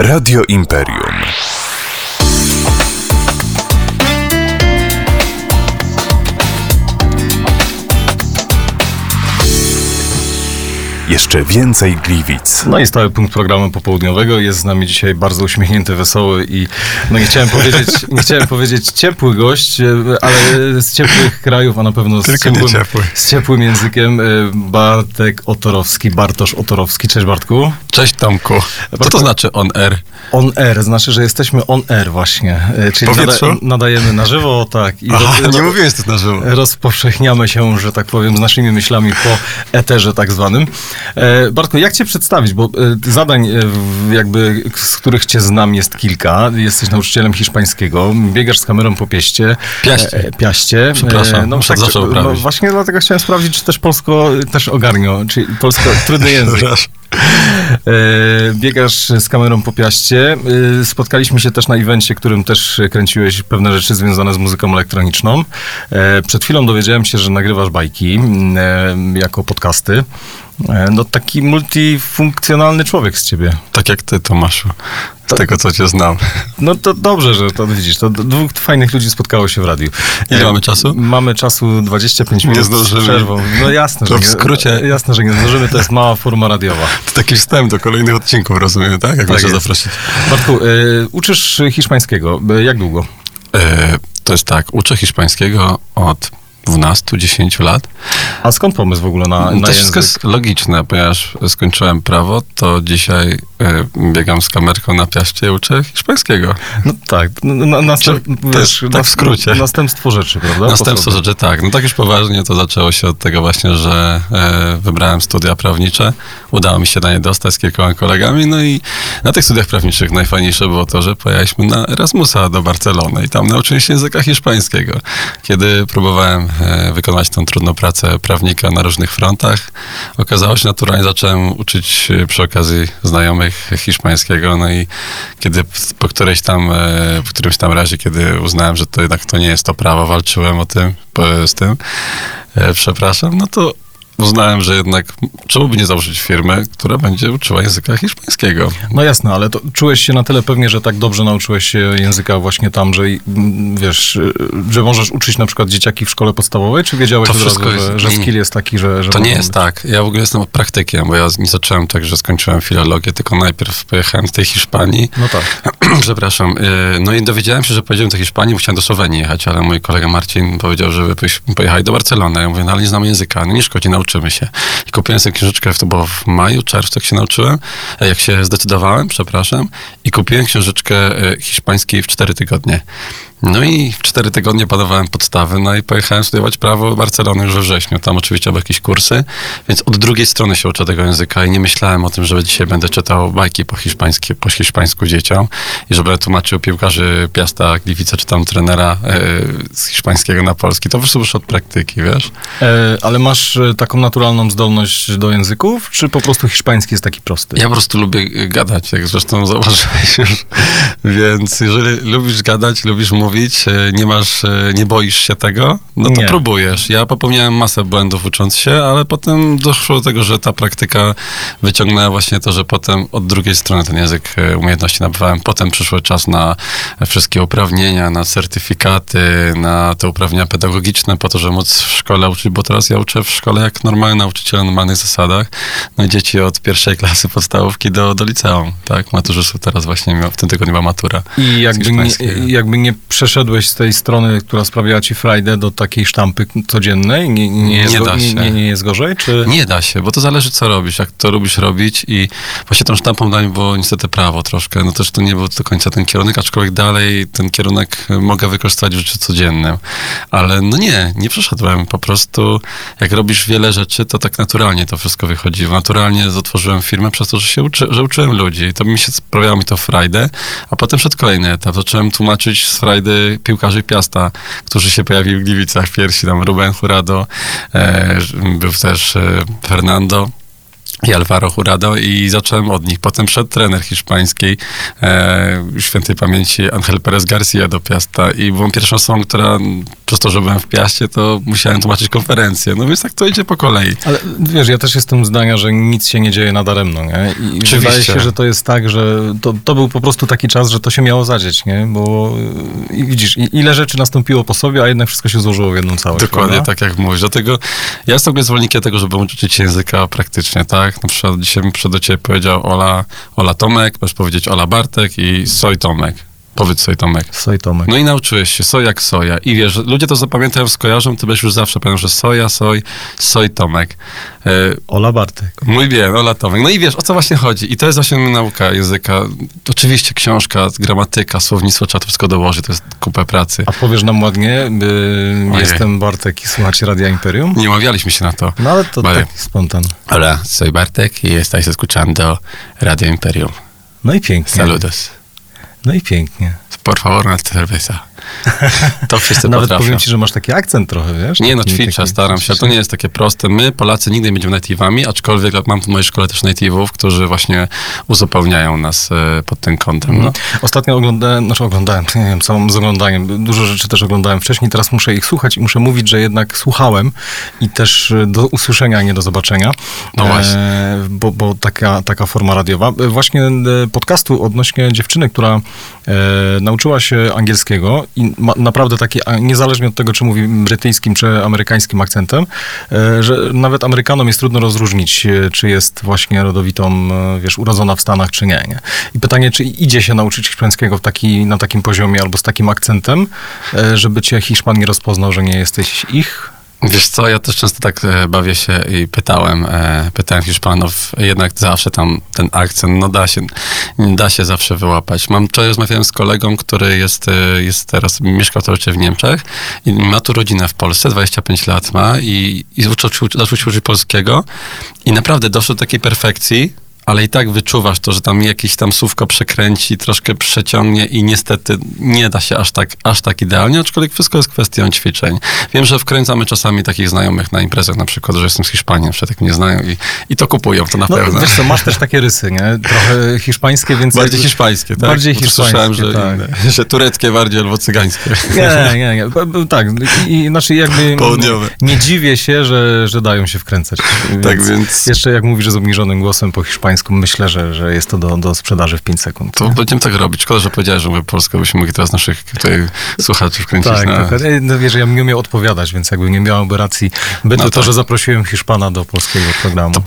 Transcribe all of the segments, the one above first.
Radio Imperium. Jeszcze więcej Gliwic. No i stały punkt programu popołudniowego. Jest z nami dzisiaj bardzo uśmiechnięty, wesoły i no nie chciałem powiedzieć, nie chciałem powiedzieć ciepły gość, e, ale z ciepłych krajów, a na pewno z, Tylko ciepłym, ciepły. z ciepłym językiem. e, Bartek Otorowski, Bartosz Otorowski. Cześć Bartku. Cześć Tomku. Co to znaczy on air? On air, znaczy, że jesteśmy on air właśnie. e, Czyli Powietrzu? nadajemy na żywo, tak. I Aha, roz- nie mówiłeś to na żywo. rozpowszechniamy się, że tak powiem, z naszymi myślami po eterze tak zwanym. E, Bartku, jak cię przedstawić? Bo e, zadań, e, jakby, z których cię znam, jest kilka. Jesteś nauczycielem hiszpańskiego, biegasz z kamerą po pieście. Piaście. Piaście. Przepraszam, muszę zawsze no, właśnie dlatego chciałem sprawdzić, czy też polsko też ogarnio, czy polsko, trudny język. Biegasz z kamerą po piaście. Spotkaliśmy się też na evencie, którym też kręciłeś pewne rzeczy związane z muzyką elektroniczną. Przed chwilą dowiedziałem się, że nagrywasz bajki jako podcasty. E, No taki multifunkcjonalny człowiek z ciebie. Tak jak ty, Tomaszu. Z tego, co cię znam. No to dobrze, że to widzisz. To dwóch fajnych ludzi spotkało się w radiu. Ile E, mamy czasu? Mamy czasu 25 Nie minut zdążymy. z przerwą. No jasne, To że w nie- skrócie. Jasne, że nie zdążymy. To jest mała forma radiowa. To taki wstęp do kolejnych odcinków, rozumiem, tak? Jak Tak zaprosić. Bartku, e, uczysz hiszpańskiego. Jak długo? To jest tak, uczę hiszpańskiego od 12-10 lat. A skąd pomysł w ogóle na, to na wszystko język? jest logiczne, ponieważ skończyłem prawo, to dzisiaj e, biegam z kamerką na piaście i uczę hiszpańskiego. No tak, no, na, następ, To jest tak w skrócie. Następstwo rzeczy, prawda? Następstwo rzeczy tak. No tak już poważnie to zaczęło się od tego właśnie, że e, wybrałem studia prawnicze. Udało mi się na nie dostać z kilkoma kolegami. No i na tych studiach prawniczych najfajniejsze było to, że pojechaliśmy na Erasmusa do Barcelony i tam nauczyłem się języka hiszpańskiego. Kiedy próbowałem e, wykonywać tą trudną pracę prawnika na różnych frontach, okazało się naturalnie, zacząłem uczyć e, przy okazji znajomych hiszpańskiego. No i kiedy po którejś tam, e, po którymś tam razie, kiedy uznałem, że to jednak to nie jest to prawo, walczyłem o tym, z tym, przepraszam, no to uznałem, że jednak czemu by nie założyć firmy, która będzie uczyła języka hiszpańskiego. No jasne, ale to czułeś się na tyle pewnie, że tak dobrze nauczyłeś się języka właśnie tam, że wiesz, y, że możesz uczyć na przykład dzieciaki w szkole podstawowej, czy wiedziałeś To od razu, wszystko że, jest- że nie. skill jest taki, że... że To nie jest być? tak. Ja w ogóle jestem praktykiem, bo ja nie zacząłem tak, że skończyłem filologię, tylko najpierw pojechałem z tej Hiszpanii. No tak. Przepraszam. y, No i dowiedziałem się, że pojedziemy do Hiszpanii, bo chciałem do Słowenii jechać, ale mój kolega Marcin powiedział, żebyśmy pojechali do Barcelony. Ja mówię, no ale nie znamy języka, no nie szkodzi, nauczymy się. I kupiłem sobie książeczkę, to było w maju, czerwcu, jak się nauczyłem, e, jak się zdecydowałem, przepraszam, i kupiłem książeczkę e, hiszpańskiej w cztery tygodnie. No i w cztery tygodnie padowałem podstawy, no i pojechałem studiować prawo w Barcelony już we wrześniu. Tam oczywiście były jakieś kursy, więc od drugiej strony się uczę tego języka i nie myślałem o tym, że dzisiaj będę czytał bajki po, hiszpańskie, po hiszpańsku dzieciom i że będę tłumaczył piłkarzy Piasta Gliwice, czy tam trenera e, z hiszpańskiego na polski. To wyszło już od praktyki, wiesz? E, ale masz e, taką naturalną zdolność do języków, czy po prostu hiszpański jest taki prosty? Ja po prostu lubię gadać, jak zresztą zauważyłeś już. Więc jeżeli lubisz gadać, lubisz mówić, y, nie masz, y, nie boisz się tego, no to Nie. próbujesz. Ja popełniałem masę błędów ucząc się, ale potem doszło do tego, że ta praktyka wyciągnęła właśnie to, że potem od drugiej strony ten język y, umiejętności nabywałem. Potem przyszły czas na wszystkie uprawnienia, na certyfikaty, na te uprawnienia pedagogiczne po to, żeby móc w szkole uczyć, bo teraz ja uczę w szkole jak normalny nauczyciel na normalnych zasadach. No i dzieci od pierwszej klasy podstawówki do, do liceum, tak? Maturzystów teraz właśnie miał, w tym tygodniu była matura. I jakby nie, jakby nie przeszedłeś z tej strony, która sprawiała ci frajdę do takiej sztampy codziennej, nie, nie, jest, Nie da się. nie, nie jest gorzej? Czy... Nie da się, bo to zależy co robisz, jak to lubisz robić i właśnie tą sztampą dla mnie było niestety prawo troszkę, no też to nie był do końca ten kierunek, aczkolwiek dalej ten kierunek mogę wykorzystać w życiu codziennym, ale no nie, nie przeszedłem, po prostu jak robisz wiele rzeczy, to tak naturalnie to wszystko wychodzi, naturalnie otworzyłem firmę przez to, że się uczy, że uczyłem ludzi to mi się sprawiało mi to frajdę, a potem szedł kolejny etap, zacząłem tłumaczyć z frajdy piłkarzy Piasta, którzy się pojawili w Gliwicach pierwsi, tam Ruben Jurado, e, był też e, Fernando, i Alvaro Jurado i zacząłem od nich. Potem przed trener hiszpańskiej e, świętej pamięci Angel Perez Garcia do Piasta i byłem pierwszą osobą, która przez to, że byłem w Piaście, to musiałem tłumaczyć konferencję. No więc tak to idzie po kolei. Ale wiesz, ja też jestem zdania, że nic się nie dzieje nadaremno, nie? I Oczywiście. wydaje się, że to jest tak, że to, to był po prostu taki czas, że to się miało zadzieć, nie? Bo i widzisz, ile rzeczy nastąpiło po sobie, a jednak wszystko się złożyło w jedną całość. Dokładnie prawda? tak jak mówisz. Dlatego ja jestem zwolennikiem tego, żeby uczyć się języka praktycznie, tak? Na przykład dzisiaj mi przed do ciebie powiedział Ola, Ola Tomek, możesz powiedzieć Ola Bartek i Soj Tomek. Powiedz Soj Tomek. Soj Tomek. No i nauczyłeś się, soj jak soja. I wiesz, ludzie to zapamiętają, skojarzą, ty będziesz już zawsze pamiętał, że soja, soj, soj Tomek. E, Ola Bartek. Mój bien, Ola Tomek. No i wiesz, o co właśnie chodzi. I to jest właśnie nauka języka. Oczywiście książka, gramatyka, słownictwo, trzeba to wszystko dołożyć, to jest kupę pracy. A powiesz nam ładnie, y, jestem Bartek i słuchacie Radia Imperium? Nie umawialiśmy się na to. No ale to Maria. taki spontan. Hola, soy Bartek y estáis escuchando Radio Imperium. No i pięknie. Saludos. No i pięknie. Por favor, una cerveza. To wszyscy Nawet potrafią. powiem ci, że masz taki akcent trochę, wiesz? Nie no, Taki- ćwiczę, taki- staram się. To nie jest takie proste. My, Polacy, nigdy nie będziemy native'ami, aczkolwiek mam w mojej szkole też native'ów, którzy właśnie uzupełniają nas e, pod tym kątem. No. Ostatnio oglądałem, znaczy oglądałem, nie wiem, samym z oglądaniem, dużo rzeczy też oglądałem wcześniej, teraz muszę ich słuchać i muszę mówić, że jednak słuchałem i też e, do usłyszenia, a nie do zobaczenia. No właśnie. E, bo bo taka, taka forma radiowa. E, Właśnie e, podcastu odnośnie dziewczyny, która e, nauczyła się angielskiego i naprawdę taki, niezależnie od tego, czy mówi brytyjskim, czy amerykańskim akcentem, e, że nawet Amerykanom jest trudno rozróżnić, e, czy jest właśnie rodowitą, e, wiesz, urodzona w Stanach, czy nie, nie. I pytanie, czy idzie się nauczyć hiszpańskiego w taki, na takim poziomie albo z takim akcentem, żeby cię Hiszpan nie rozpoznał, że nie jesteś ich? Wiesz co, ja też często tak e, bawię się i pytałem, e, pytałem Hiszpanów, jednak zawsze tam ten akcent, no da się, da się zawsze wyłapać. Mam, wczoraj rozmawiałem z kolegą, który jest, e, jest teraz, mieszkał troszeczkę w Niemczech i ma tu rodzinę w Polsce, 25 lat ma i, i się- zaczął się uczyć polskiego i naprawdę doszedł do takiej perfekcji, ale i tak wyczuwasz to, że tam jakieś tam słówko przekręci, troszkę przeciągnie i niestety nie da się aż tak, aż tak idealnie, aczkolwiek wszystko jest kwestią ćwiczeń. Wiem, że wkręcamy czasami takich znajomych na imprezach, na przykład, że jestem z Hiszpanii, przykład jak mnie znają i, i to kupują, to na No, pewno. wiesz co, masz też takie rysy, nie? Trochę hiszpańskie, więc... Bardziej hiszpańskie, tak? Bardziej hiszpańskie, Słyszałem, że, tak. że tureckie bardziej albo cygańskie. Nie, nie, nie. Tak, i, znaczy jakby Południowe. nie dziwię się, że, że dają się wkręcać. Tak więc- Jeszcze jak mówisz z obniżonym głosem po hiszpańsku, myślę, że, że jest to do, do sprzedaży w 5 sekund. To będziemy tak robić. Szkoda, że powiedziałeś, że polsko, byśmy mogli teraz naszych tutaj słuchaczy wkręcić Tak, na... tak. No wiesz, ja bym nie umiał odpowiadać, więc jakby nie miałoby racji bytu No to, tak. że zaprosiłem Hiszpana do polskiego programu. To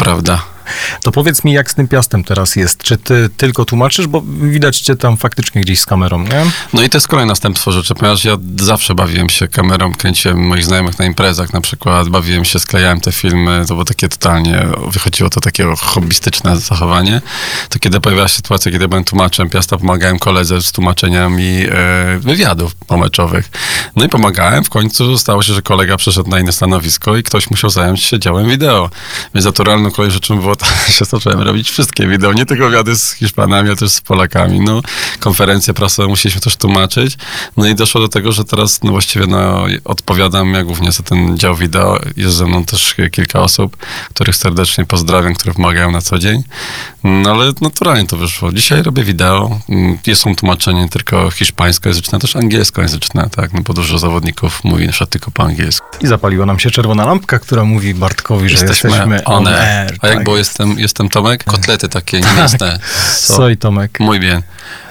To, powiedz mi, jak z tym piastem teraz jest? Czy ty tylko tłumaczysz, bo widać cię tam faktycznie gdzieś z kamerą, nie? No i to jest kolejne następstwo rzeczy, ponieważ ja zawsze bawiłem się kamerą, kręciłem moich znajomych na imprezach na przykład, bawiłem się, sklejałem te filmy, to było takie totalnie, wychodziło to takie hobbystyczne zachowanie. To kiedy pojawiła się sytuacja, kiedy byłem tłumaczem Piasta, pomagałem koledze z tłumaczeniami e, wywiadów pomeczowych. No i pomagałem, w końcu stało się, że kolega przeszedł na inne stanowisko i ktoś musiał zająć się działem wideo. Więc naturalną kolej rzeczą było to, że zacząłem robić wszystkie wideo, nie tylko wywiady z Hiszpanami, ale też z Polakami. No, konferencje prasowe musieliśmy też tłumaczyć. No i doszło do tego, że teraz no właściwie no, odpowiadam ja głównie za ten dział wideo. Jest ze mną też kilka osób, których serdecznie pozdrawiam, które pomagają na co dzień. No ale naturalnie to wyszło. Dzisiaj robię wideo. Mm, Jest są tłumaczenie nie tylko hiszpańskojęzyczne, też angielskojęzyczne, tak? No bo dużo zawodników mówi na przykład tylko po angielsku. I zapaliła nam się czerwona lampka, która mówi Bartkowi, że jesteśmy, on air. A jak tak. było, jestem, jestem Tomek? Kotlety takie niemiecne. So- Soj Tomek. Mój bien.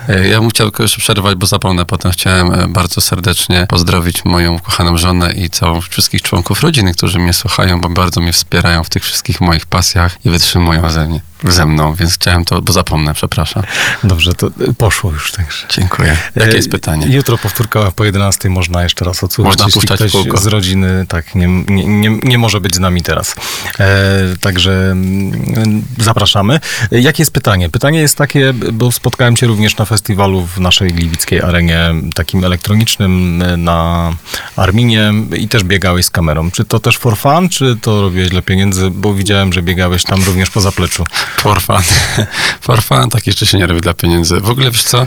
E, Ja bym chciał tylko jeszcze przerwać, bo zapomnę. Potem chciałem e, bardzo serdecznie pozdrowić moją kochaną żonę i całą wszystkich członków rodziny, którzy mnie słuchają, bo bardzo mnie wspierają w tych wszystkich moich pasjach i wytrzymują ze, mnie, ze mną, więc chciałem to, bo zapomnę, przepraszam. Dobrze, to poszło już także. Dziękuję. Jakie E, jest pytanie? Jutro powtórka po 11 można jeszcze raz odsłuchać. Można jeśli ktoś kółko. z rodziny tak nie, nie, nie, nie może być z nami teraz. E, także mm, zapraszamy. E, Jakie jest pytanie? Pytanie jest takie, bo spotkałem cię również na festiwalu w naszej gliwickiej arenie, takim elektronicznym e, na Arminie i też biegałeś z kamerą. Czy to też for fun, czy to robiłeś dla pieniędzy? Bo widziałem, że biegałeś tam również po zapleczu. For fun. For fun, tak jeszcze się nie robi dla pieniędzy. W ogóle, wiesz co,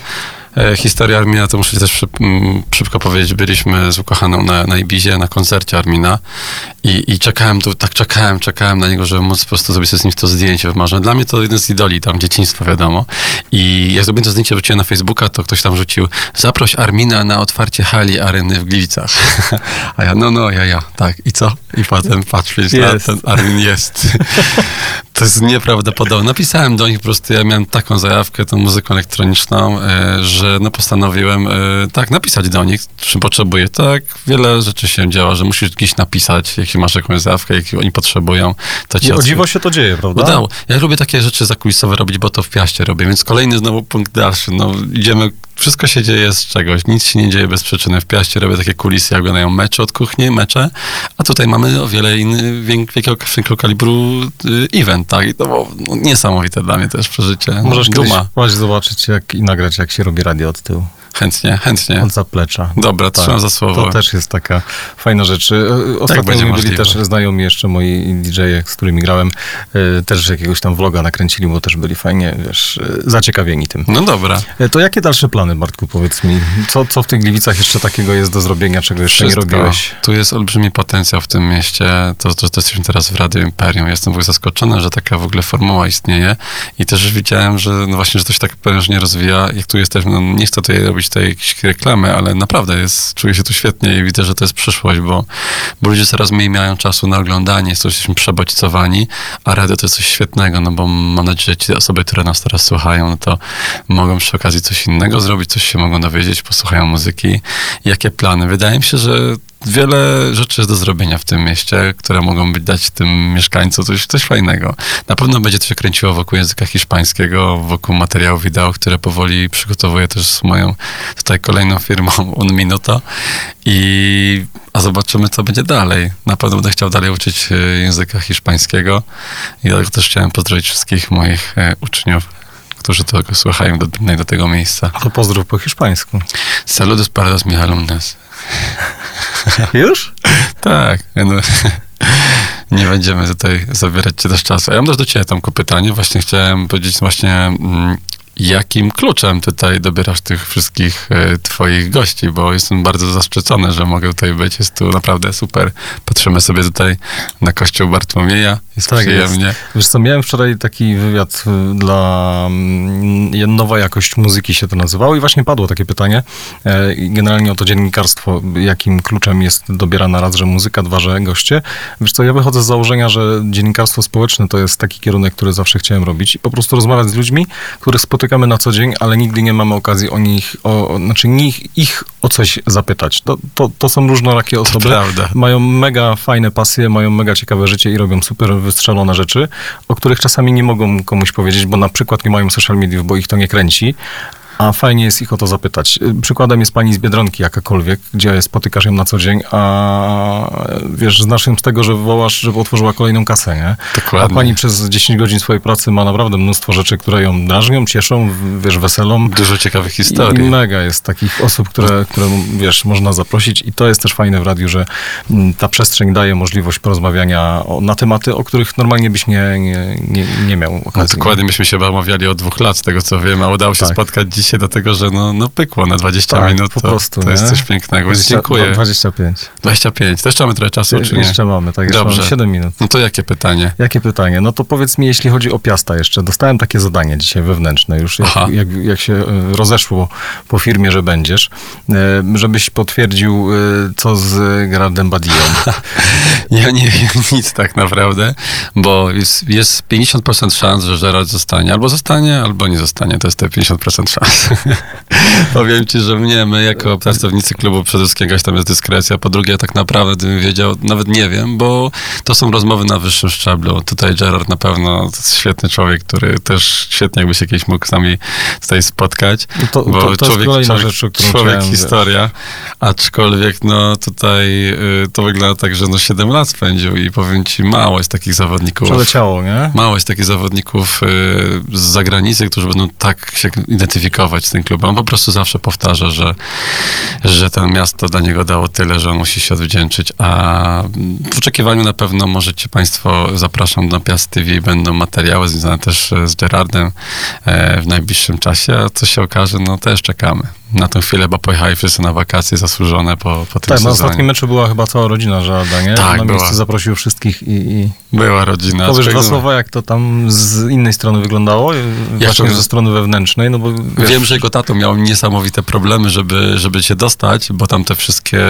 E, historia Armina, to muszę też szybko powiedzieć, byliśmy z ukochaną na, na Ibizie, na koncercie Armina i, i czekałem tu, tak czekałem, czekałem na niego, żeby móc po prostu zrobić sobie z nim to zdjęcie wymarzone. Dla mnie to jeden z idoli, tam dzieciństwa wiadomo. I jak zrobiłem to zdjęcie, wrzuciłem na Facebooka, to ktoś tam rzucił, zaproś Armina na otwarcie hali areny w Gliwicach. A ja, no, no, ja, ja, tak. I co? I potem patrz, Jest. ten Armin jest. To jest nieprawdopodobne. Napisałem do nich po prostu, ja miałem taką zajawkę, tą muzyką elektroniczną, e, że no postanowiłem e, tak napisać do nich, czym potrzebuję. Tak, wiele rzeczy się działa, że musisz gdzieś napisać, jeśli masz jakąś zajawkę, jeśli oni potrzebują, to ci I o dziwo się to dzieje, prawda? Udało. Ja lubię takie rzeczy zakulisowe robić, bo to w piaście robię, więc kolejny znowu punkt dalszy. No, idziemy, wszystko się dzieje z czegoś, nic się nie dzieje bez przyczyny. W piaście robię takie kulisy, jak oglądają mecze od kuchni, mecze, a tutaj mamy o wiele inny, wielkiego, większego kalibru y, event, tak? I to było no, niesamowite dla mnie też przeżycie. No, Możesz kiedyś Duma. właśnie zobaczyć jak, i nagrać, jak się robi radio od tyłu, Chętnie, chętnie. od zaplecza. Dobra, trzymam za słowo. To też jest taka fajna rzecz. E, Ostatnio mi byli możliwe. też znajomi jeszcze moi DJ-e, z którymi grałem, e, też jakiegoś tam vloga nakręcili, bo też byli fajnie, wiesz, e, zaciekawieni tym. No dobra. To jakie dalsze plany, Bartku, powiedz mi? Co, co w tych Gliwicach jeszcze takiego jest do zrobienia, czego jeszcze nie Wszystko. robiłeś? Tu jest olbrzymi potencjał w tym mieście. To, to, to jesteśmy teraz w Radio Imperium. Jestem w ogóle zaskoczony, że taka w ogóle formuła istnieje. I też widziałem, że no właśnie, że to się tak prężnie rozwija. Jak tu jesteśmy, no nie chcę tutaj robić tej jakiejś reklamy, ale naprawdę jest, czuję się tu świetnie i widzę, że to jest przyszłość, bo, bo ludzie coraz mniej mają czasu na oglądanie, jest- jesteśmy przebodźcowani, a radio to jest coś świetnego, no bo mam nadzieję, że ci osoby, które nas teraz słuchają, no to mogą przy okazji coś innego zrobić, coś się mogą dowiedzieć, posłuchają muzyki. Jakie plany? Wydaje mi się, że wiele rzeczy jest do zrobienia w tym mieście, które mogą być dać tym mieszkańcom coś, coś fajnego. Na pewno będzie to się kręciło wokół języka hiszpańskiego, wokół materiału wideo, które powoli przygotowuję też z moją tutaj kolejną firmą Un Minuto i a zobaczymy, co będzie dalej. Na pewno będę chciał dalej uczyć e, języka hiszpańskiego i dlatego też chciałem pozdrowić wszystkich moich e, uczniów, którzy tego słuchają do, do tego miejsca. To pozdrów po hiszpańsku. Saludos para los mis alumnos. Już? Tak, no, nie będziemy tutaj zabierać ci też czasu. Ja mam też do ciebie Tomku pytanie. Właśnie chciałem powiedzieć właśnie, mm, jakim kluczem tutaj dobierasz tych wszystkich e, twoich gości, bo jestem bardzo zaszczycony, że mogę tutaj być. Jest tu naprawdę super. Patrzymy sobie tutaj na kościół Bartłomieja. Jest Tak przyjemnie. Wiesz co, miałem wczoraj taki wywiad y, dla mm, Nowa Jakość Muzyki się to nazywało i właśnie padło takie pytanie. E, Generalnie o to dziennikarstwo, jakim kluczem jest dobierana raz, że muzyka, dwa, że goście. Wiesz co, ja wychodzę z założenia, że dziennikarstwo społeczne to jest taki kierunek, który zawsze chciałem robić i po prostu rozmawiać z ludźmi, których spotykamy na co dzień, ale nigdy nie mamy okazji o nich, o, znaczy nich, ich o coś zapytać. To, to, to są różnorakie osoby. Mają mega fajne pasje, mają mega ciekawe życie i robią super wystrzelone rzeczy, o których czasami nie mogą komuś powiedzieć, bo na przykład nie mają social mediów, bo ich to nie kręci. A fajnie jest ich o to zapytać. Y, Przykładem jest pani z Biedronki jakakolwiek, gdzie spotykasz ją na co dzień, a wiesz, znasz ją z tego, że wołasz, żeby otworzyła kolejną kasę, nie? Dokładnie. A pani przez 10 godzin swojej pracy ma naprawdę mnóstwo rzeczy, które ją drażnią, cieszą, wiesz, weselą. Dużo ciekawych I historii. mega jest takich osób, które, które, wiesz, można zaprosić i to jest też fajne w radiu, że mm, ta przestrzeń daje możliwość porozmawiania o, na tematy, o których normalnie byś nie, nie, nie, nie miał No, okazji. dokładnie myśmy się omawiali od dwóch lat, z tego co wiem, a udało się Tak. spotkać dzisiaj, dlatego że no, no pykło na 20 Tak, minut. po to, prostu, to jest nie? coś pięknego, więc 20 dziękuję. 25. 25. To jeszcze mamy trochę czasu, czy nie? Jeszcze mamy, tak, jeszcze Dobrze. mamy 7 minut. No to jakie pytanie? Jakie pytanie? No to powiedz mi, jeśli chodzi o Piasta jeszcze. Dostałem takie zadanie dzisiaj wewnętrzne już, jak, jak, jak się e, rozeszło po firmie, że będziesz, e, żebyś potwierdził, e, co z Gerardem Badillą. Ja nie wiem nic tak naprawdę, bo jest, jest 50% szans, że Gerard zostanie. Albo zostanie, albo nie zostanie. To jest te 50% szans. Powiem ci, że mnie, my jako pracownicy klubu przede wszystkim jakaś tam jest dyskrecja. Po drugie, tak naprawdę, gdybym wiedział, nawet nie wiem, bo to są rozmowy na wyższym szczeblu. Tutaj Gerard na pewno to jest świetny człowiek, który też świetnie jakby się kiedyś mógł z nami tutaj spotkać. No to- bo to- to jest kolejna rzecz, o człowiek chciałem, historia, aczkolwiek no tutaj y, to wygląda tak, że no 7 lat spędził i powiem ci, mało jest takich zawodników. Przeleciało, nie? Mało jest takich zawodników y, z zagranicy, którzy będą tak się identyfikować podziękować tym klubom. On po prostu zawsze powtarza, że, że to miasto dla niego dało tyle, że on musi się odwdzięczyć, a w oczekiwaniu na pewno możecie Państwo, zapraszam na Piast TV, będą materiały związane też z Gerardem e, w najbliższym czasie, a co się okaże, no też czekamy. Na tę chwilę, bo pojechali wszyscy na wakacje zasłużone po, po tym Tak, na sezonie. ostatnim meczu była chyba cała rodzina Żalda, nie? Tak, na była. miejsce zaprosił wszystkich i, i Była rodzina. powiesz dwa słowa, jak to tam z innej strony wyglądało, właśnie powiem- ze strony wewnętrznej, no bo wiesz, Wiem, że jego tato miał niesamowite problemy, żeby, żeby cię dostać, bo tam te wszystkie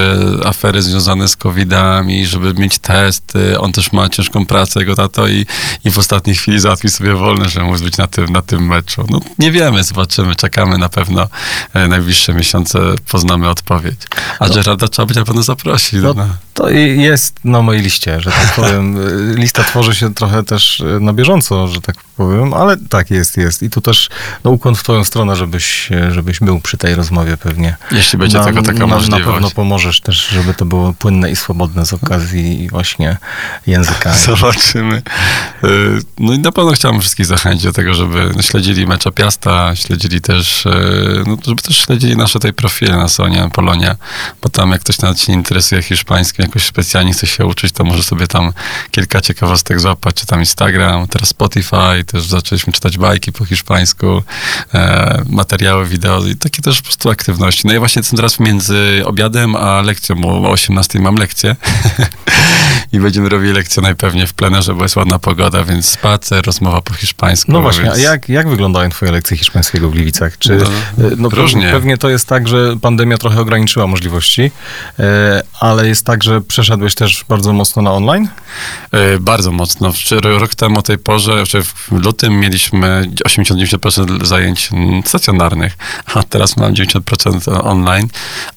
afery związane z COVID-ami, żeby mieć testy, on też ma ciężką pracę, jego tato i, i w ostatniej chwili załatwił sobie wolne, żeby móc być na tym, na tym meczu. No nie wiemy, zobaczymy, czekamy na pewno e, najbliższe miesiące, poznamy odpowiedź. A Gerarda trzeba będzie na pewno zaprosić. No, No, To jest na mojej liście, że tak powiem. Lista tworzy się trochę też e, na bieżąco, że tak powiem, ale tak jest, jest. I tu też no, ukłon w twoją stronę, żebyś, e, żebyś był przy tej rozmowie pewnie. Jeśli będzie na, tego taka na, możliwość. Na pewno pomożesz też, żeby to było płynne i swobodne z okazji właśnie języka. Zobaczymy. Y, No i na pewno chciałem wszystkich zachęcić do tego, żeby śledzili mecza Piasta, śledzili też, no, żeby też śledzili nasze tej profile na Sonia, Polonia, bo tam jak ktoś nawet się interesuje hiszpańskim, jakoś specjalnie chce się uczyć, to może sobie tam kilka ciekawostek złapać, czy tam Instagram, teraz Spotify, też zaczęliśmy czytać bajki po hiszpańsku, e, materiały wideo i takie też po prostu aktywności. No i właśnie jestem teraz między obiadem a lekcją, bo o 18 mam lekcję i będziemy robili lekcję najpewniej w plenerze, bo jest ładna pogoda, więc spacer, rozmowa po hiszpańsku. No właśnie, więc... a jak, jak wyglądają twoje lekcje hiszpańskiego w Gliwicach? Czy, No, e, no, różnie. Pewnie to jest tak, że pandemia trochę ograniczyła możliwości, e, ale jest tak, że przeszedłeś też bardzo mocno na online? E, Bardzo mocno. Wczor- Rok temu o tej porze, w lutym mieliśmy 80-90% zajęć stacjonarnych, a teraz mam 90% online.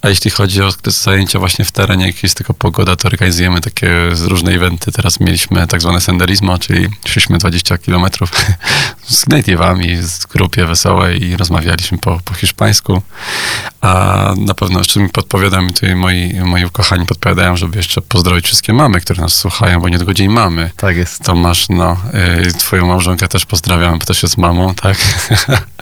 A jeśli chodzi o zajęcia właśnie w terenie, jak jest tylko pogoda, to organizujemy takie różne eventy. Teraz mieliśmy tak zwane senderismo, czyli szliśmy 20 kilometrów z native'ami, z grupie wesołej i rozmawialiśmy po, po hiszpańsku. A na pewno jeszcze mi podpowiada mi tutaj moi, moi ukochani podpowiadają, żeby jeszcze pozdrowić wszystkie mamy, które nas słuchają, bo nie do godzin mamy. Tak jest. Tomasz, no, y, twoją małżonkę też pozdrawiam, bo też jest mamą, tak?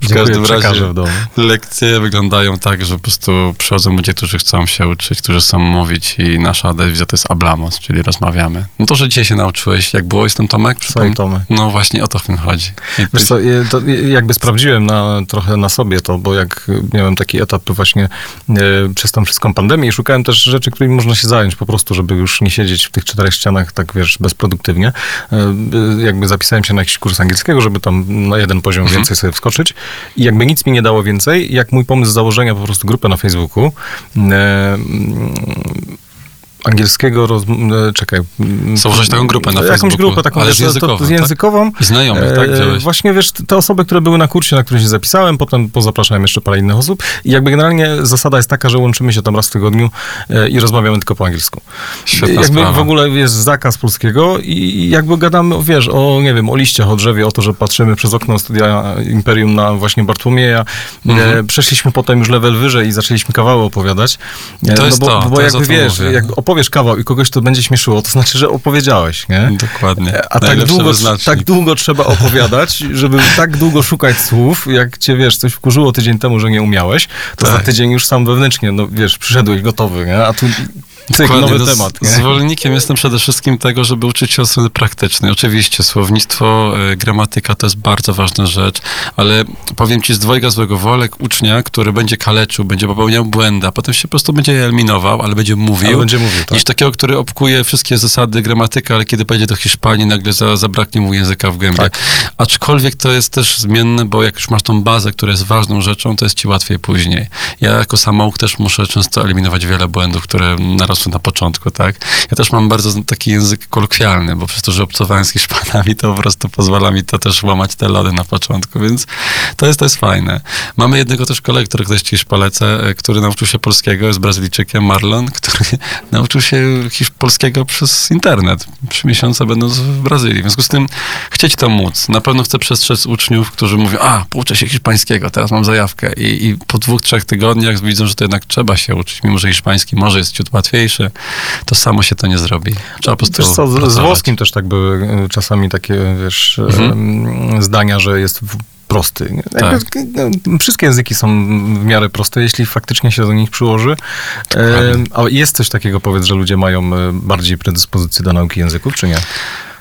w Dziękuję, każdym razie przekażę w domu. lekcje wyglądają tak, że po prostu przychodzą ludzie, którzy chcą się uczyć, którzy chcą mówić i nasza dewizja to jest ablamos, czyli rozmawiamy. No to, że dzisiaj się nauczyłeś, jak było, jestem Tomek? Swoim Tomek. No właśnie o to w tym chodzi. Wiesz co, to jakby sprawdziłem na, trochę na sobie to, bo jak miałem taki etap właśnie e, przez tą wszystką pandemię i szukałem też rzeczy, którymi można się zająć po prostu, żeby już nie siedzieć w tych czterech ścianach tak, wiesz, bezproduktywnie. E, jakby zapisałem się na jakiś kurs angielskiego, żeby tam na jeden poziom więcej sobie wskoczyć. I jakby nic mi nie dało więcej, jak mój pomysł założenia po prostu grupy na Facebooku, e, angielskiego, roz... e, czekaj. mm, Założyć taką grupę na Jakąś Facebooku, grupę taką ale wiesz, z językową, to, z tak? językową. I znajomych, tak? E, Wziąłeś? Właśnie, wiesz, te osoby, które były na kursie, na który się zapisałem, potem pozapraszałem jeszcze parę innych osób i jakby generalnie zasada jest taka, że łączymy się tam raz w tygodniu e, i rozmawiamy tylko po angielsku. Świetna jakby sprawa. w ogóle jest zakaz polskiego i jakby gadamy, wiesz, o, nie wiem, o liściach, o drzewie, o to, że patrzymy przez okno studia Imperium na właśnie Bartłomieja. Mhm. Przeszliśmy potem już level wyżej i zaczęliśmy kawały opowiadać. To jest no bo, to, bo to jest jakby wiesz, jak opowiesz kawał i kogoś to będzie śmieszyło, to znaczy, że opowiedziałeś, nie? Dokładnie. A tak długo, wyznacznik. tak długo trzeba opowiadać, żeby tak długo szukać słów, jak cię, wiesz, coś wkurzyło tydzień temu, że nie umiałeś, to Tak. za tydzień już sam wewnętrznie, no wiesz, przyszedłeś gotowy, nie? A tu cyk, nowy no, temat, nie? Zwolennikiem jestem przede wszystkim tego, żeby uczyć się od strony praktycznej. Oczywiście słownictwo, y, gramatyka to jest bardzo ważna rzecz, ale powiem ci z dwojga złego wolek ucznia, który będzie kaleczył, będzie popełniał błędy, a potem się po prostu będzie je eliminował, ale będzie mówił, Ale będzie mówił, tak. niż takiego, który obkuje wszystkie zasady gramatyka, ale kiedy pojedzie do Hiszpanii, nagle za, zabraknie mu języka w gębie. Tak. Aczkolwiek to jest też zmienne, bo jak już masz tą bazę, która jest ważną rzeczą, to jest ci łatwiej później. Ja jako samouk też muszę często eliminować wiele błędów, które narosły na początku, tak? Ja też mam bardzo taki język kolokwialny, bo przez to, że obcowałem z Hiszpanami, to po prostu pozwala mi to też łamać te lody na początku, więc to jest, to jest fajne. Mamy jednego też kolegę, który ktoś ci polecę, który nauczył się polskiego, jest Brazylijczykiem, Marlon, który nauczył się polskiego przez internet. Trzy miesiące będąc w Brazylii. W związku z tym chcieć to móc. Na pewno chcę przestrzec uczniów, którzy mówią, a, pouczę się hiszpańskiego, teraz mam zajawkę. I, I po dwóch, trzech tygodniach widzą, że to jednak trzeba się uczyć, mimo że hiszpański może jest ciut łatwiejszy, to samo się to nie zrobi. Trzeba po prostu Wiesz co, z, z włoskim też tak były e, czasami takie, wiesz, e, Mhm. zdania, że jest prosty. Tak. No, wszystkie języki są w miarę proste, jeśli faktycznie się do nich przyłoży. E, a jest coś takiego, powiedz, że ludzie mają e, bardziej predyspozycję do nauki języków, czy nie?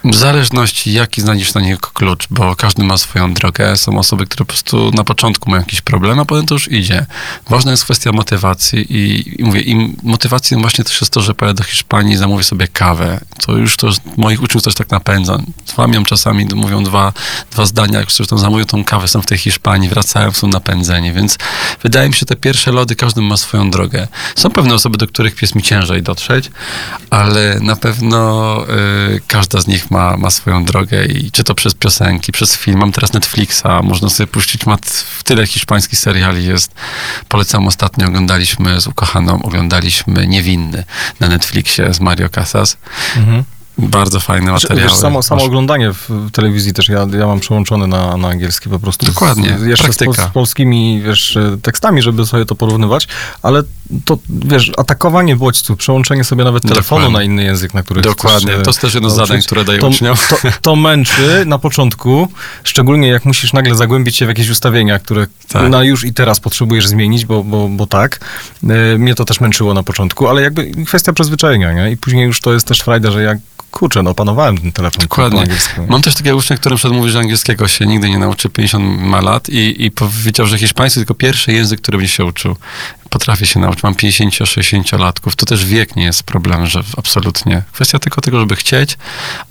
W zależności, jaki znajdziesz na niego klucz, bo każdy ma swoją drogę. Są osoby, które po prostu na początku mają jakiś problem, a potem to już idzie. Ważna jest kwestia motywacji i, i mówię, im motywacją właśnie też jest to, że pojadę do Hiszpanii i zamówię sobie kawę. To już to moich uczniów też tak napędza. Zwamią czasami, mówią dwa, dwa zdania, jak zresztą zamówią tą kawę, są w tej Hiszpanii, wracają, są napędzeni, więc wydaje mi się, te pierwsze lody, każdy ma swoją drogę. Są pewne osoby, do których jest mi ciężej dotrzeć, ale na pewno y, każda z nich ma, ma swoją drogę i czy to przez piosenki, przez film. Mam teraz Netflixa, można sobie puścić, ma tyle hiszpańskich seriali jest. Polecam ostatnio, oglądaliśmy z ukochaną, oglądaliśmy Niewinny na Netflixie z Mario Casas. Bardzo fajne materiały. Wiesz, samo, samo oglądanie w telewizji też, ja, ja mam przełączone na, na angielski po prostu. Dokładnie, Z, jeszcze z, z polskimi, wiesz, e, tekstami, żeby sobie to porównywać, ale to, wiesz, atakowanie bodźców, przełączenie sobie nawet telefonu Dokładnie. na inny język, na który Dokładnie, chcesz, to jest też jedno z zadań, które daję to, uczniom. To, to męczy na początku, szczególnie jak musisz nagle zagłębić się w jakieś ustawienia, które Tak. na już i teraz potrzebujesz zmienić, bo, bo, bo tak. E, Mnie to też męczyło na początku, ale jakby kwestia przyzwyczajenia, nie? I później już to jest też frajda, że jak kurczę, no opanowałem ten telefon Dokładnie. Mam też takiego ucznia, który przed mówi, że angielskiego się nigdy nie nauczy, 50 ma lat i, i powiedział, że hiszpański to tylko pierwszy język, który będzie się uczył. Potrafię się nauczyć. Mam 50-60 latków. To też wiek nie jest problem, że absolutnie. Kwestia tylko tego, żeby chcieć,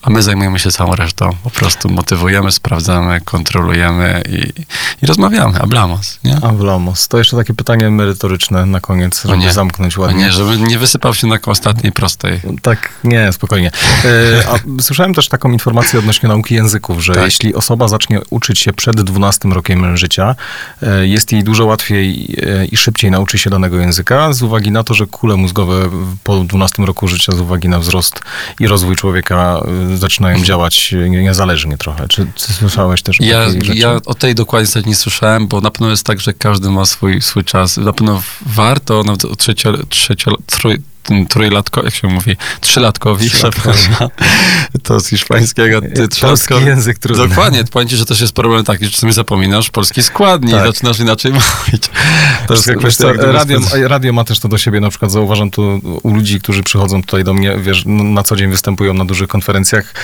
a my zajmujemy się całą resztą. Po prostu motywujemy, sprawdzamy, kontrolujemy i, i rozmawiamy. Hablamos, nie? Hablamos. To jeszcze takie pytanie merytoryczne na koniec, żeby nie. zamknąć ładnie. nie, żeby nie wysypał się na ostatniej prostej. Tak, nie, spokojnie. E, a słyszałem też taką informację odnośnie nauki języków, że Tak. jeśli osoba zacznie uczyć się przed 12 rokiem życia, e, jest jej dużo łatwiej e, i szybciej nauczy się danego języka, z uwagi na to, że kule mózgowe po 12 roku życia, z uwagi na wzrost i rozwój człowieka, e, zaczynają działać e, niezależnie trochę. Czy, czy słyszałeś też o Ja, takiej rzeczy? ja o tej dokładnie nie słyszałem, bo na pewno jest tak, że każdy ma swój, swój czas. Na pewno warto nawet o trzecio, trzecio, trój, trójlatko, jak się mówi, trzylatkowi, przepraszam, to z hiszpańskiego, ty, Polski język trudny. Dokładnie, powiem ci, że też jest problem taki, że czasami zapominasz polski składnik, Tak. zaczynasz inaczej mówić. To jest, jak gdyby radio, radio ma też to do siebie, na przykład zauważam tu u ludzi, którzy przychodzą tutaj do mnie, wiesz, na co dzień występują na dużych konferencjach,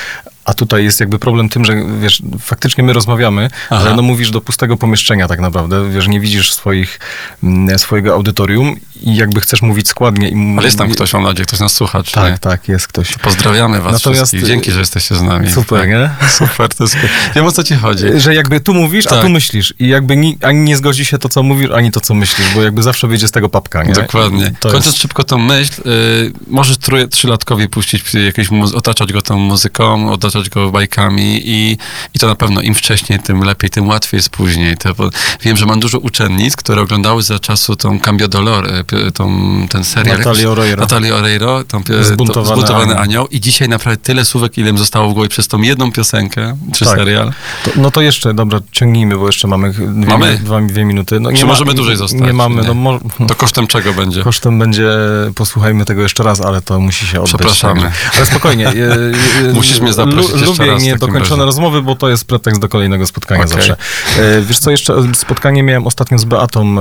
a tutaj jest jakby problem tym, że wiesz, faktycznie my rozmawiamy, Aha. ale no mówisz do pustego pomieszczenia tak naprawdę, wiesz, nie widzisz swoich, mm, swojego audytorium i jakby chcesz mówić składnie. I Ale jest tam ktoś, mam nadzieję, ktoś nas słucha, czy Tak, nie? tak, jest ktoś. Pozdrawiamy was Natomiast, wszystkich. Dzięki, że jesteście z nami. Super, Tak. nie? Super, to jest... Wiem, o co ci chodzi. Że jakby tu mówisz, a Tak. tu myślisz. I jakby ni, ani nie zgodzi się to, co mówisz, ani to, co myślisz, bo jakby zawsze wyjdzie z tego papka, nie? Dokładnie. To Kończąc jest, szybko tą myśl, y, możesz trój- trzylatkowi puścić jakieś muzy- otaczać go tą muzyką, otaczać go bajkami i, i to na pewno im wcześniej, tym lepiej, tym łatwiej jest później. To, wiem, że mam dużo uczennic, które oglądały za czasu tą Cambio Dolor, y, pi- tą, ten serial. Natalię jakoś- Oreiro. Natalię Oreiro, pi- Zbuntowany to, zbuntowany anioł. anioł. I dzisiaj naprawdę tyle słówek, ile im zostało w głowie przez tą jedną piosenkę, czy Tak. serial. To, no to jeszcze, dobra, ciągnijmy, bo jeszcze mamy dwie, Mamy? dwa, dwie minuty. No, Czy możemy dłużej zostać, Nie mamy, czy no nie? mo, To kosztem czego będzie? kosztem będzie, posłuchajmy tego jeszcze raz, ale to musi się odbyć. Przepraszamy. także- Ale spokojnie. e, e, Musisz mnie zaprosić Lubię niedokończone rozmowy, bo to jest pretekst do kolejnego spotkania Okej. zawsze. E, Wiesz co, jeszcze spotkanie miałem ostatnio z Beatą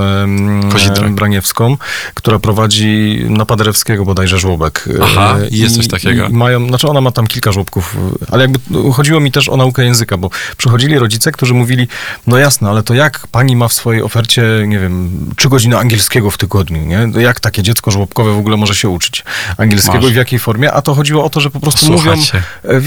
Kozidrak. e, Braniewską, która prowadzi na Paderewskiego bodajże żłobek. E, Aha, i jest coś takiego. Mają, znaczy ona ma tam kilka żłobków, ale jakby no, chodziło mi też o naukę języka, bo przychodzili rodzice, którzy mówili, no jasne, ale to jak pani ma w swojej ofercie, nie wiem, trzy godziny angielskiego w tygodniu, nie? To Jak takie dziecko żłobkowe w ogóle może się uczyć angielskiego Masz. i w jakiej formie? A to chodziło o to, że po prostu Posłuchać mówią, się. e,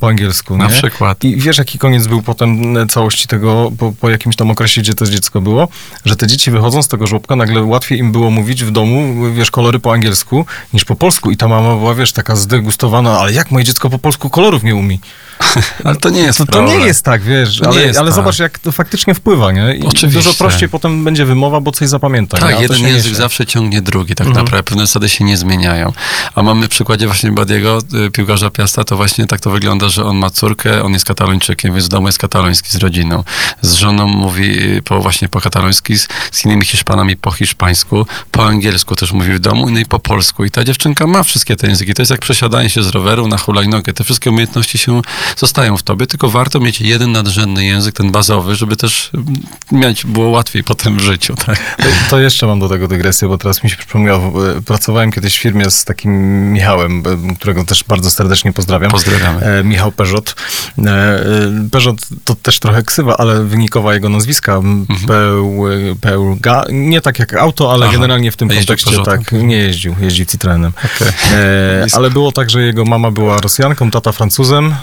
po angielsku, Na nie? przykład. I wiesz, jaki koniec był potem całości tego, po, po jakimś tam okresie, gdzie to dziecko było? Że te dzieci wychodzą z tego żłobka, nagle łatwiej im było mówić w domu, wiesz, kolory po angielsku, niż po polsku. I ta mama była, wiesz, taka zdegustowana, ale jak moje dziecko po polsku kolorów nie umie? Ale to nie jest To, to nie jest tak, wiesz, nie ale, jest ale tak. zobacz, jak to faktycznie wpływa, nie? I Oczywiście. Dużo prościej potem będzie wymowa, bo coś zapamięta. nie? Tak, to jeden język niesie. zawsze ciągnie drugi, tak Mhm. naprawdę. Pewne zasady się nie zmieniają. A mamy w przykładzie właśnie Badiego, y, piłkarza Piasta, to właśnie tak to wygląda wygląda, że on ma córkę, on jest katalończykiem, więc w domu jest kataloński z rodziną. Z żoną mówi y, po, właśnie po kataloński, z, z innymi Hiszpanami po hiszpańsku, po angielsku też mówi w domu, no i po polsku. I ta dziewczynka ma wszystkie te języki. To jest jak przesiadanie się z roweru na hulajnogę. Te wszystkie umiejętności się zostają w tobie, tylko warto mieć jeden nadrzędny język, ten bazowy, żeby też mm, mieć, było łatwiej potem w życiu, tak? To, to jeszcze mam do tego dygresję, bo teraz mi się przypomniało. e, Pracowałem kiedyś w firmie z takim Michałem, e, którego też bardzo serdecznie pozdrawiam. Pozdrawiamy. Michał Peżot. E, e, Peżot to też trochę ksywa, ale wynikowa jego nazwiska. m, Peł, Pełga. Nie tak jak auto, ale Aha. generalnie w tym kontekście tak. Nie jeździł, jeździł Citroenem. Okej. E, ale było tak, że jego mama była Rosjanką, tata Francuzem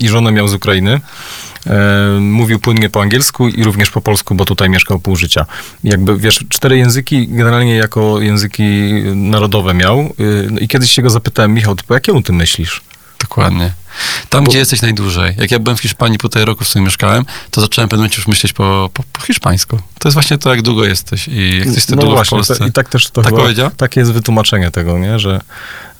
i żonę miał z Ukrainy. Mówił płynnie po angielsku i również po polsku, bo tutaj mieszkał pół życia. Jakby, wiesz, cztery języki generalnie jako języki narodowe miał. No I kiedyś się go zapytałem, Michał, po jakiemu ty myślisz? Dokładnie. Tam, gdzie jesteś najdłużej. Jak ja byłem w Hiszpanii, półtorej roku w sumie mieszkałem, to zacząłem momencie już myśleć po, po, po hiszpańsku. To jest właśnie to, jak długo jesteś i jak jesteś no długo właśnie, w Polsce. i tak też to Tak chyba, takie jest wytłumaczenie tego, nie, że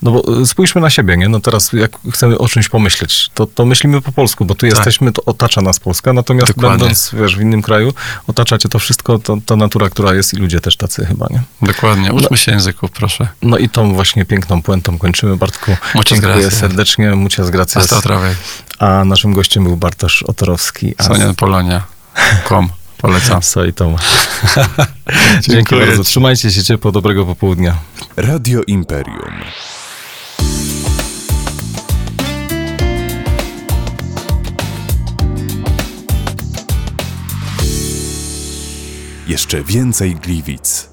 no bo e, spójrzmy na siebie, nie, no teraz jak chcemy o czymś pomyśleć, to, to myślimy po polsku, bo tu Tak. jesteśmy, to otacza nas Polska, natomiast Dokładnie. będąc, wiesz, w innym kraju, otaczacie to wszystko, to, ta natura, która jest i ludzie też tacy chyba, nie? Dokładnie. Uczmy się języków, proszę. No i tą właśnie piękną puentą kończymy, Bartku. Muchas Dziękuję gracias. serdecznie, muchas gracias. Hasta otra vez. A naszym gościem był Bartosz Otorowski. a Sonia Polonia. Kom. Polecam. So i Tom. Dzięki Dziękuję bardzo. ci. Trzymajcie się ciepło, dobrego popołudnia. Radio Imperium. Jeszcze więcej Gliwic.